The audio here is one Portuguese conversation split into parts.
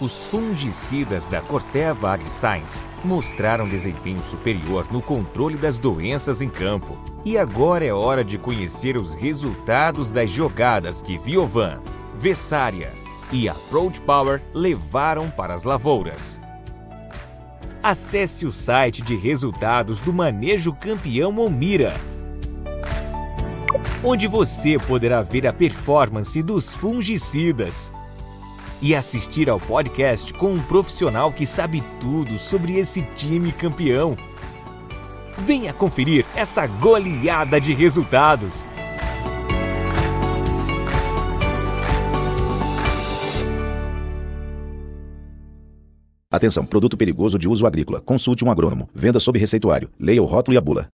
Os fungicidas da Corteva AgriScience mostraram desempenho superior no controle das doenças em campo. E agora é hora de conhecer os resultados das jogadas que Viovan, Vessária e Approach Power levaram para as lavouras. Acesse o site de resultados do Manejo Campeão Omira, onde você poderá ver a performance dos fungicidas e assistir ao podcast com um profissional que sabe tudo sobre esse time campeão. Venha conferir essa goleada de resultados. Atenção, produto perigoso de uso agrícola. Consulte um agrônomo. Venda sob receituário. Leia o rótulo e a bula.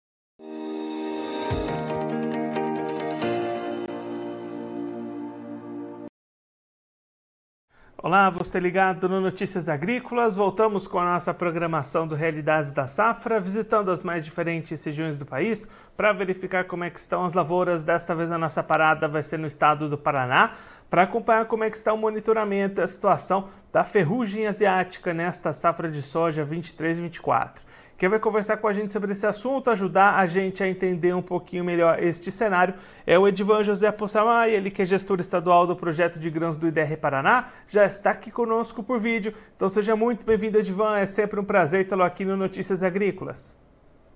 Olá, você ligado no Notícias Agrícolas. Voltamos com a nossa programação do Realidades da Safra, visitando as mais diferentes regiões do país para verificar como é que estão as lavouras. Desta vez a nossa parada vai ser no estado do Paraná para acompanhar como é que está o monitoramento e a situação da ferrugem asiática nesta safra de soja 23 e 24. Quem vai conversar com a gente sobre esse assunto, ajudar a gente a entender um pouquinho melhor este cenário, é o Edivan José Possamay, ele que é gestor estadual do projeto de grãos do IDR Paraná, já está aqui conosco por vídeo. Então seja muito bem-vindo, Edivan, é sempre um prazer tê-lo aqui no Notícias Agrícolas.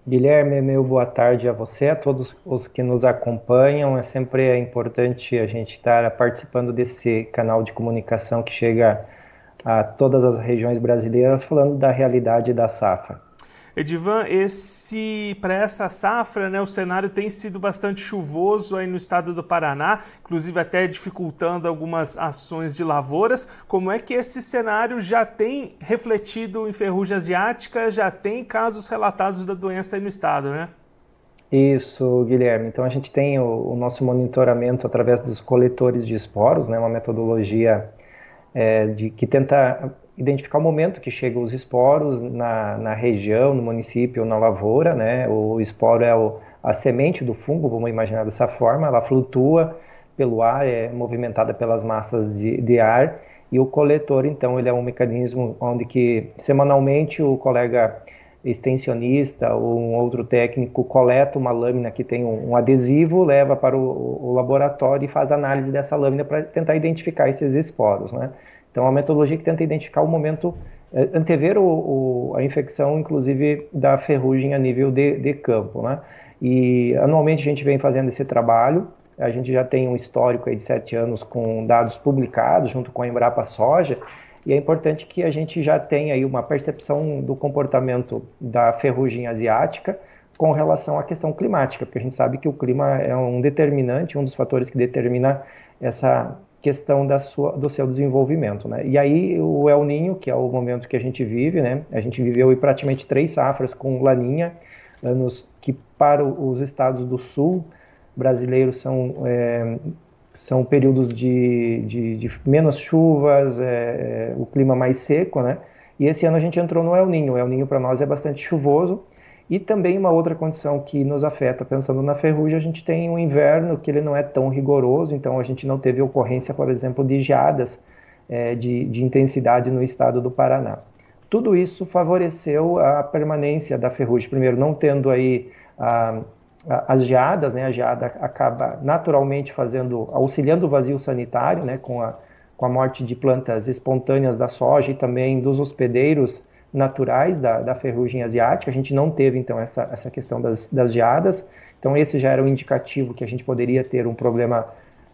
Guilherme, meu boa tarde a você, a todos os que nos acompanham. É sempre importante a gente estar participando desse canal de comunicação que chega a todas as regiões brasileiras, falando da realidade da safra. Edivan, esse para essa safra, né, o cenário tem sido bastante chuvoso aí no estado do Paraná, inclusive até dificultando algumas ações de lavouras. Como é que esse cenário já tem refletido em ferrugem asiática? Já tem casos relatados da doença aí no estado, né? Isso, Guilherme. Então a gente tem o, o nosso monitoramento através dos coletores de esporos, né, uma metodologia é, de, que tenta identificar o momento que chegam os esporos na, na região, no município ou na lavoura. Né? O esporo é o, a semente do fungo, vamos imaginar dessa forma, ela flutua pelo ar, é movimentada pelas massas de, de ar, e o coletor, então, ele é um mecanismo onde que semanalmente o colega extensionista ou um outro técnico coleta uma lâmina que tem um, um adesivo, leva para o, o, laboratório e faz análise dessa lâmina para tentar identificar esses esporos, né? Então, é uma metodologia que tenta identificar o momento, é, antever o, o, a infecção, inclusive, da ferrugem a nível de, de campo, né? E anualmente a gente vem fazendo esse trabalho, a gente já tem um histórico aí de sete anos com dados publicados junto com a Embrapa Soja, e é importante que a gente já tenha aí uma percepção do comportamento da ferrugem asiática com relação à questão climática, porque a gente sabe que o clima é um determinante, um dos fatores que determina essa questão da sua, do seu desenvolvimento, né? E aí o El Ninho, que é o momento que a gente vive, né? A gente viveu praticamente três safras com laninha, anos que para os estados do sul brasileiros são é, são períodos de, de, de menos chuvas, é, o clima mais seco, né? E esse ano a gente entrou no El Ninho. O El Ninho para nós é bastante chuvoso. E também uma outra condição que nos afeta, pensando na ferrugem, a gente tem um inverno que ele não é tão rigoroso, então a gente não teve ocorrência, por exemplo, de geadas é, de, de intensidade no estado do Paraná. Tudo isso favoreceu a permanência da ferrugem. Primeiro, não tendo aí a, as geadas, né, a geada acaba naturalmente fazendo, auxiliando o vazio sanitário, né, com a, com a morte de plantas espontâneas da soja e também dos hospedeiros naturais da, da ferrugem asiática. A gente não teve, então, essa, essa questão das, das geadas. Então, esse já era um indicativo que a gente poderia ter um problema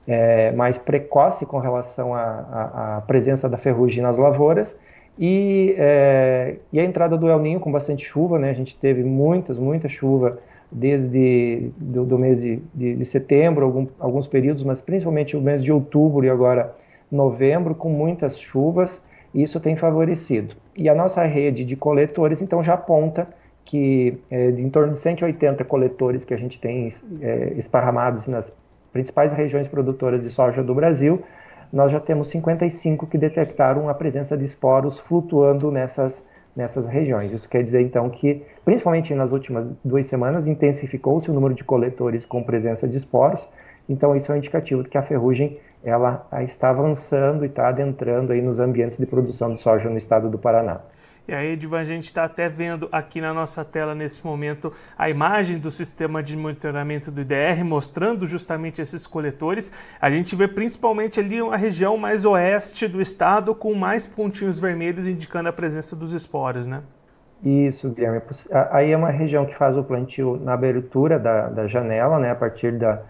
é, mais precoce com relação à presença da ferrugem nas lavouras. E, é, e, a entrada do El Ninho com bastante chuva, né? A gente teve muitas, muita chuva desde do, do mês de, de, de setembro, algum, alguns períodos, mas principalmente o mês de outubro e agora novembro, com muitas chuvas, isso tem favorecido. E a nossa rede de coletores, então, já aponta que é, em torno de 180 coletores que a gente tem é, esparramados nas principais regiões produtoras de soja do Brasil, nós já temos 55 que detectaram a presença de esporos flutuando nessas nessas regiões. Isso quer dizer, então, que, principalmente nas últimas duas semanas, intensificou-se o número de coletores com presença de esporos. Então, isso é um indicativo de que a ferrugem ela está avançando e está adentrando aí nos ambientes de produção de soja no estado do Paraná. E aí, Edvan, a gente está até vendo aqui na nossa tela nesse momento a imagem do sistema de monitoramento do IDR mostrando justamente esses coletores. A gente vê principalmente ali uma região mais oeste do estado com mais pontinhos vermelhos indicando a presença dos esporos, né? Isso, Guilherme. Aí é uma região que faz o plantio na abertura da, da janela, né? A partir da,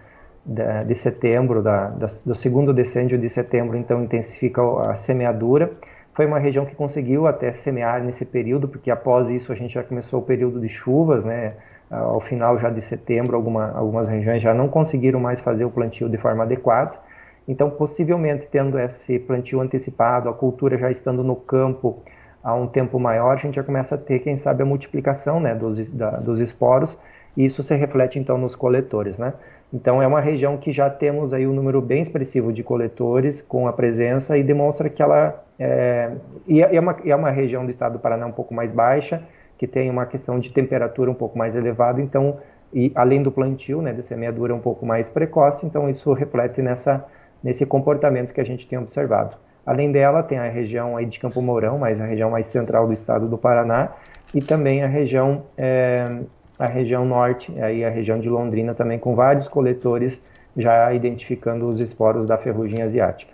da de setembro, da, da, do segundo decêndio de setembro, então intensifica a semeadura. Foi uma região que conseguiu até semear nesse período, porque após isso a gente já começou o período de chuvas, né? Ao final já de setembro, alguma, algumas regiões já não conseguiram mais fazer o plantio de forma adequada. Então, possivelmente, tendo esse plantio antecipado, a cultura já estando no campo há um tempo maior, a gente já começa a ter, quem sabe, a multiplicação né, dos, da, dos esporos, e isso se reflete, então, nos coletores, né? Então é uma região que já temos aí um número bem expressivo de coletores com a presença e demonstra que ela é, e é, uma, é uma região do estado do Paraná um pouco mais baixa, que tem uma questão de temperatura um pouco mais elevada, então e além do plantio, né, de semeadura um pouco mais precoce, então isso reflete nessa nesse comportamento que a gente tem observado. Além dela, tem a região aí de Campo Mourão, mas a região mais central do estado do Paraná, e também a região é, a região norte, aí a região de Londrina também com vários coletores já identificando os esporos da ferrugem asiática.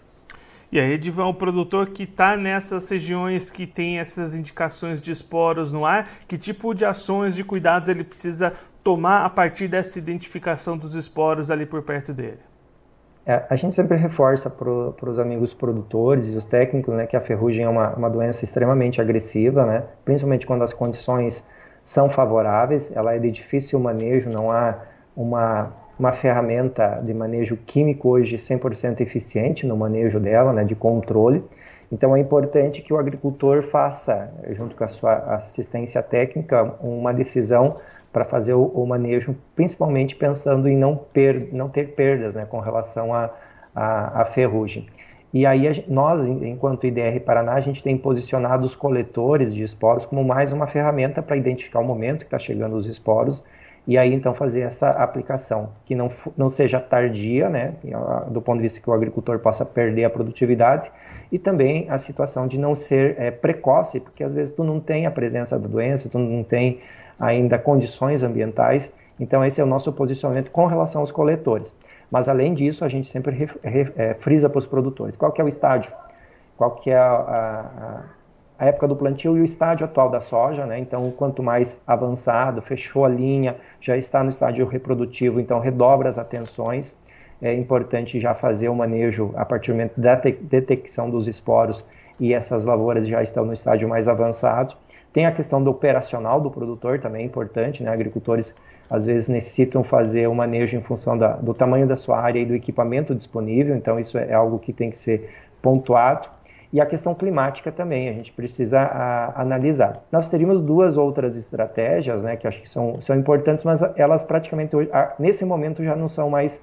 E aí, Edivan, o produtor que está nessas regiões que tem essas indicações de esporos no ar, que tipo de ações, de cuidados ele precisa tomar a partir dessa identificação dos esporos ali por perto dele? É, a gente sempre reforça para os amigos produtores e os técnicos né, que a ferrugem é uma, uma doença extremamente agressiva, né, principalmente quando as condições são favoráveis, ela é de difícil manejo, não há uma, uma ferramenta de manejo químico hoje 100% eficiente no manejo dela, né, de controle. Então é importante que o agricultor faça, junto com a sua assistência técnica, uma decisão para fazer o, o, manejo, principalmente pensando em não, per, não ter perdas né, com relação à ferrugem. E aí nós, enquanto IDR Paraná, a gente tem posicionado os coletores de esporos como mais uma ferramenta para identificar o momento que está chegando os esporos e aí então fazer essa aplicação, que não, não seja tardia, né, do ponto de vista que o agricultor possa perder a produtividade, e também a situação de não ser é, precoce, porque às vezes tu não tem a presença da doença, tu não tem ainda condições ambientais, então esse é o nosso posicionamento com relação aos coletores. Mas além disso, a gente sempre re, re, é, frisa para os produtores. Qual que é o estágio? Qual que é a, a, a, época do plantio e o estágio atual da soja, né? Então, quanto mais avançado, fechou a linha, já está no estágio reprodutivo, então redobra as atenções. É importante já fazer o manejo a partir do momento da detecção dos esporos e essas lavouras já estão no estágio mais avançado. Tem a questão do operacional do produtor também é importante, né? Agricultores às vezes necessitam fazer o manejo em função da, do tamanho da sua área e do equipamento disponível, então isso é algo que tem que ser pontuado. E a questão climática também, a gente precisa a, analisar. Nós teríamos duas outras estratégias, né, que acho que são, são importantes, mas elas praticamente hoje, nesse momento já não são mais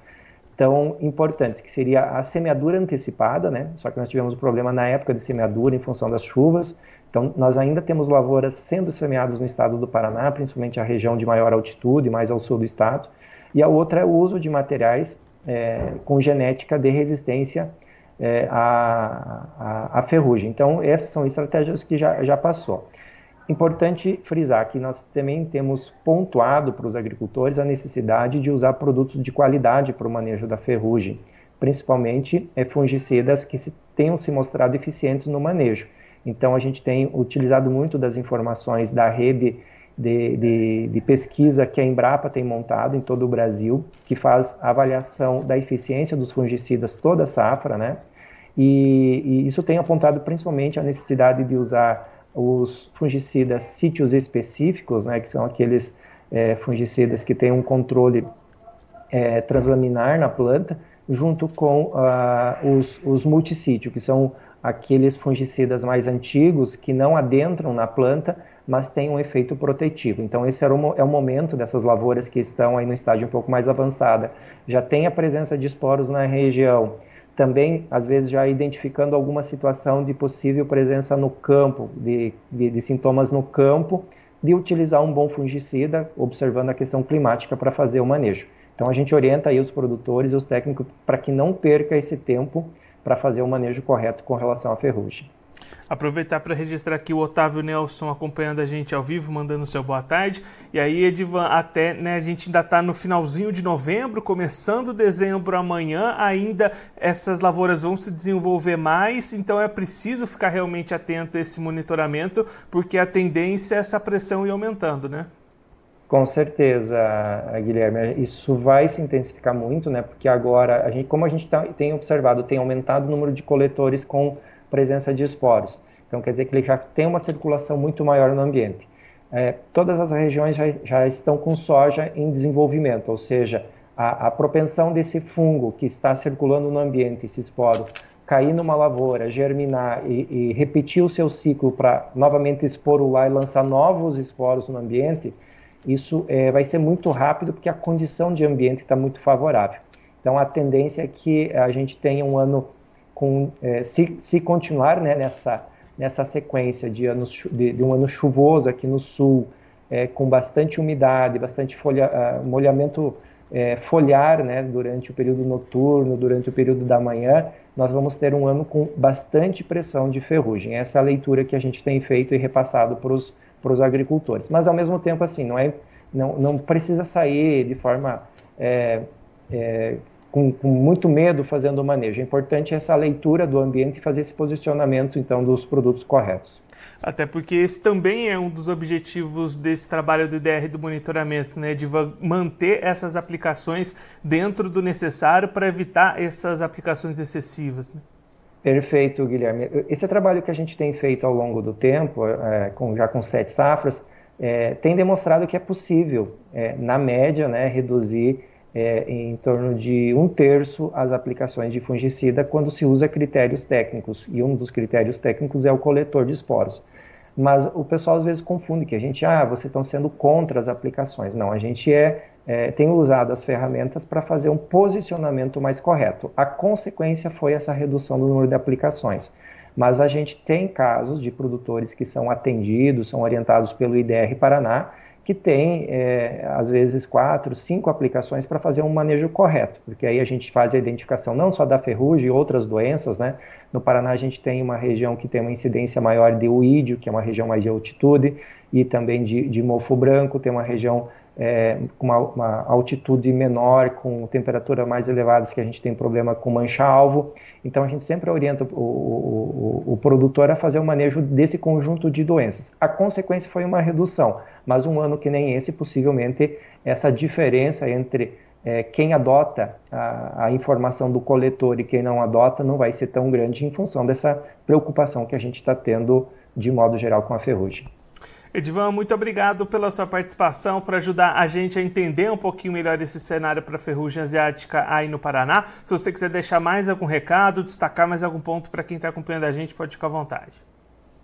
tão importantes, que seria a semeadura antecipada, né? Só que nós tivemos um problema na época de semeadura em função das chuvas, então, nós ainda temos lavouras sendo semeadas no estado do Paraná, principalmente a região de maior altitude, mais ao sul do estado. E a outra é o uso de materiais é, com genética de resistência é, à, à, à, ferrugem. Então, essas são estratégias que já, já passou. Importante frisar que nós também temos pontuado para os agricultores a necessidade de usar produtos de qualidade para o manejo da ferrugem, principalmente é, fungicidas que se, tenham se mostrado eficientes no manejo. Então, a gente tem utilizado muito das informações da rede de, de, de, pesquisa que a Embrapa tem montado em todo o Brasil, que faz avaliação da eficiência dos fungicidas toda a safra, né? E, e isso tem apontado principalmente a necessidade de usar os fungicidas sítios específicos, né? Que são aqueles é, fungicidas que têm um controle é, translaminar na planta, junto com uh, os, os que são aqueles fungicidas mais antigos que não adentram na planta, mas têm um efeito protetivo. Então, esse é o, é o momento dessas lavouras que estão aí no estágio um pouco mais avançada. Já tem a presença de esporos na região. Também, às vezes, já identificando alguma situação de possível presença no campo, de, de, de sintomas no campo, de utilizar um bom fungicida, observando a questão climática para fazer o manejo. Então a gente orienta aí os produtores e os técnicos para que não perca esse tempo para fazer o manejo correto com relação à ferrugem. Aproveitar para registrar aqui o Otávio Nelson acompanhando a gente ao vivo, mandando seu boa tarde. E aí, Edivan, até né, a gente ainda está no finalzinho de novembro, começando dezembro amanhã, ainda essas lavouras vão se desenvolver mais, então é preciso ficar realmente atento a esse monitoramento, porque a tendência é essa pressão ir aumentando, né? Com certeza, Guilherme, isso vai se intensificar muito, né? Porque agora, a gente, como a gente tá, tem observado, tem aumentado o número de coletores com presença de esporos. Então, quer dizer que ele já tem uma circulação muito maior no ambiente. É, todas as regiões já, já, estão com soja em desenvolvimento, ou seja, a, a, propensão desse fungo que está circulando no ambiente, esse esporo, cair numa lavoura, germinar e, e repetir o seu ciclo para novamente esporular e lançar novos esporos no ambiente, isso é, vai ser muito rápido porque a condição de ambiente está muito favorável. Então a tendência é que a gente tenha um ano com, é, se, se continuar né, nessa, nessa sequência de, anos, de, de, um ano chuvoso aqui no sul, é, com bastante umidade, bastante folha, uh, molhamento é, foliar né, durante o período noturno, durante o período da manhã, nós vamos ter um ano com bastante pressão de ferrugem. Essa é a leitura que a gente tem feito e repassado para os para os agricultores. Mas ao mesmo tempo, assim, não é, não, não precisa sair de forma é, é, com, com, muito medo fazendo o manejo. É importante essa leitura do ambiente e fazer esse posicionamento então dos produtos corretos. Até porque esse também é um dos objetivos desse trabalho do IDR do monitoramento, né, de manter essas aplicações dentro do necessário para evitar essas aplicações excessivas. Né? Perfeito, Guilherme. Esse trabalho que a gente tem feito ao longo do tempo, é, com, já com sete safras, é, tem demonstrado que é possível, é, na média, né, reduzir é, em torno de um terço as aplicações de fungicida quando se usa critérios técnicos. E um dos critérios técnicos é o coletor de esporos. Mas o pessoal às vezes confunde que a gente, ah, vocês estão sendo contra as aplicações. Não, a gente é é, tem usado as ferramentas para fazer um posicionamento mais correto. A consequência foi essa redução do número de aplicações. Mas a gente tem casos de produtores que são atendidos, são orientados pelo IDR Paraná, que tem, é, às vezes, quatro, cinco aplicações para fazer um manejo correto, porque aí a gente faz a identificação não só da ferrugem e outras doenças, né? No Paraná a gente tem uma região que tem uma incidência maior de uídio, que é uma região mais de altitude, e também de, de mofo branco, tem uma região é, com uma, uma, altitude menor, com temperatura mais elevadas, que a gente tem problema com mancha-alvo. Então, a gente sempre orienta o, o, o, o, produtor a fazer o manejo desse conjunto de doenças. A consequência foi uma redução, mas um ano que nem esse, possivelmente, essa diferença entre é, quem adota a, a informação do coletor e quem não adota não vai ser tão grande em função dessa preocupação que a gente está tendo, de modo geral, com a ferrugem. Edivan, muito obrigado pela sua participação, para ajudar a gente a entender um pouquinho melhor esse cenário para a ferrugem asiática aí no Paraná. Se você quiser deixar mais algum recado, destacar mais algum ponto para quem está acompanhando a gente, pode ficar à vontade.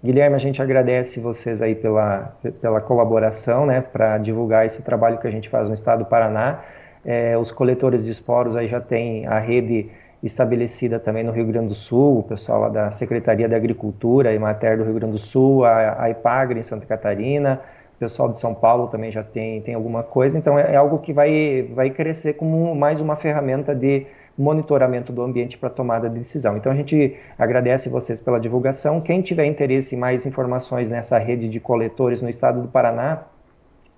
Guilherme, a gente agradece vocês aí pela, pela colaboração, né, para divulgar esse trabalho que a gente faz no estado do Paraná. É, os coletores de esporos aí já tem a rede estabelecida também no Rio Grande do Sul, o pessoal lá da Secretaria da Agricultura e Mater do Rio Grande do Sul, a, a IPAGRE em Santa Catarina, o pessoal de São Paulo também já tem, tem alguma coisa, então é, é algo que vai, vai crescer como mais uma ferramenta de monitoramento do ambiente para tomada de decisão. Então a gente agradece vocês pela divulgação. Quem tiver interesse em mais informações nessa rede de coletores no estado do Paraná,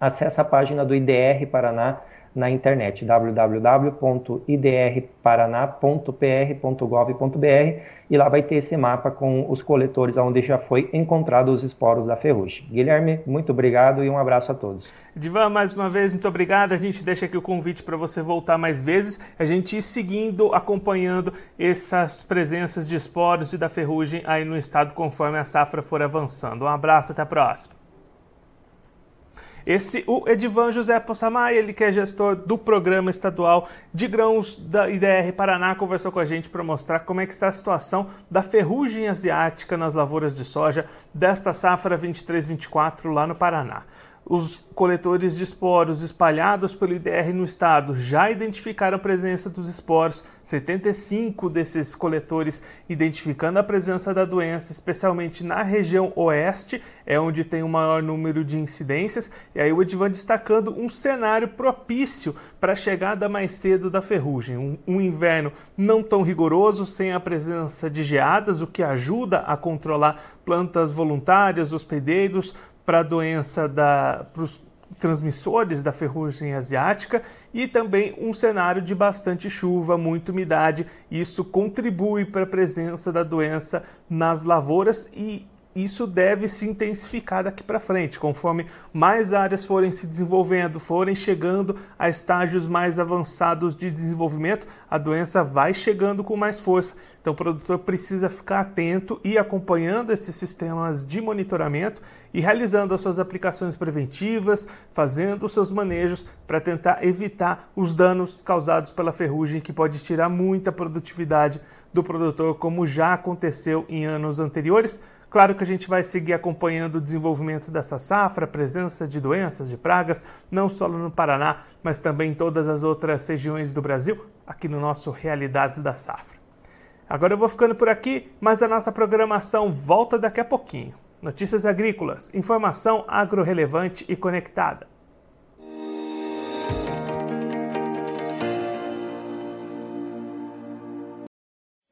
acesse a página do IDR Paraná, na internet www.idrparaná.pr.gov.br e lá vai ter esse mapa com os coletores onde já foi encontrado os esporos da ferrugem. Guilherme, muito obrigado e um abraço a todos. Divan, mais uma vez, muito obrigado. A gente deixa aqui o convite para você voltar mais vezes, a gente ir seguindo, acompanhando essas presenças de esporos e da ferrugem aí no estado conforme a safra for avançando. Um abraço, até a próxima. Esse, o Edivan José Possamay, ele que é gestor do Programa Estadual de Grãos da IDR Paraná, conversou com a gente para mostrar como é que está a situação da ferrugem asiática nas lavouras de soja desta safra 23-24 lá no Paraná. Os coletores de esporos espalhados pelo IDR no estado já identificaram a presença dos esporos, 75 desses coletores identificando a presença da doença, especialmente na região oeste, é onde tem o maior número de incidências. E aí o Edivan destacando um cenário propício para a chegada mais cedo da ferrugem. Um, um inverno não tão rigoroso, sem a presença de geadas, o que ajuda a controlar plantas voluntárias, hospedeiros, para a doença da os transmissores da ferrugem asiática e também um cenário de bastante chuva, muita umidade. Isso contribui para a presença da doença nas lavouras e isso deve se intensificar daqui para frente, conforme mais áreas forem se desenvolvendo, forem chegando a estágios mais avançados de desenvolvimento, a doença vai chegando com mais força. Então o produtor precisa ficar atento e acompanhando esses sistemas de monitoramento e realizando as suas aplicações preventivas, fazendo os seus manejos para tentar evitar os danos causados pela ferrugem que pode tirar muita produtividade do produtor, como já aconteceu em anos anteriores. Claro que a gente vai seguir acompanhando o desenvolvimento dessa safra, a presença de doenças, de pragas, não só no Paraná, mas também em todas as outras regiões do Brasil, aqui no nosso Realidades da Safra. Agora eu vou ficando por aqui, mas a nossa programação volta daqui a pouquinho. Notícias agrícolas, informação agro-relevante e conectada.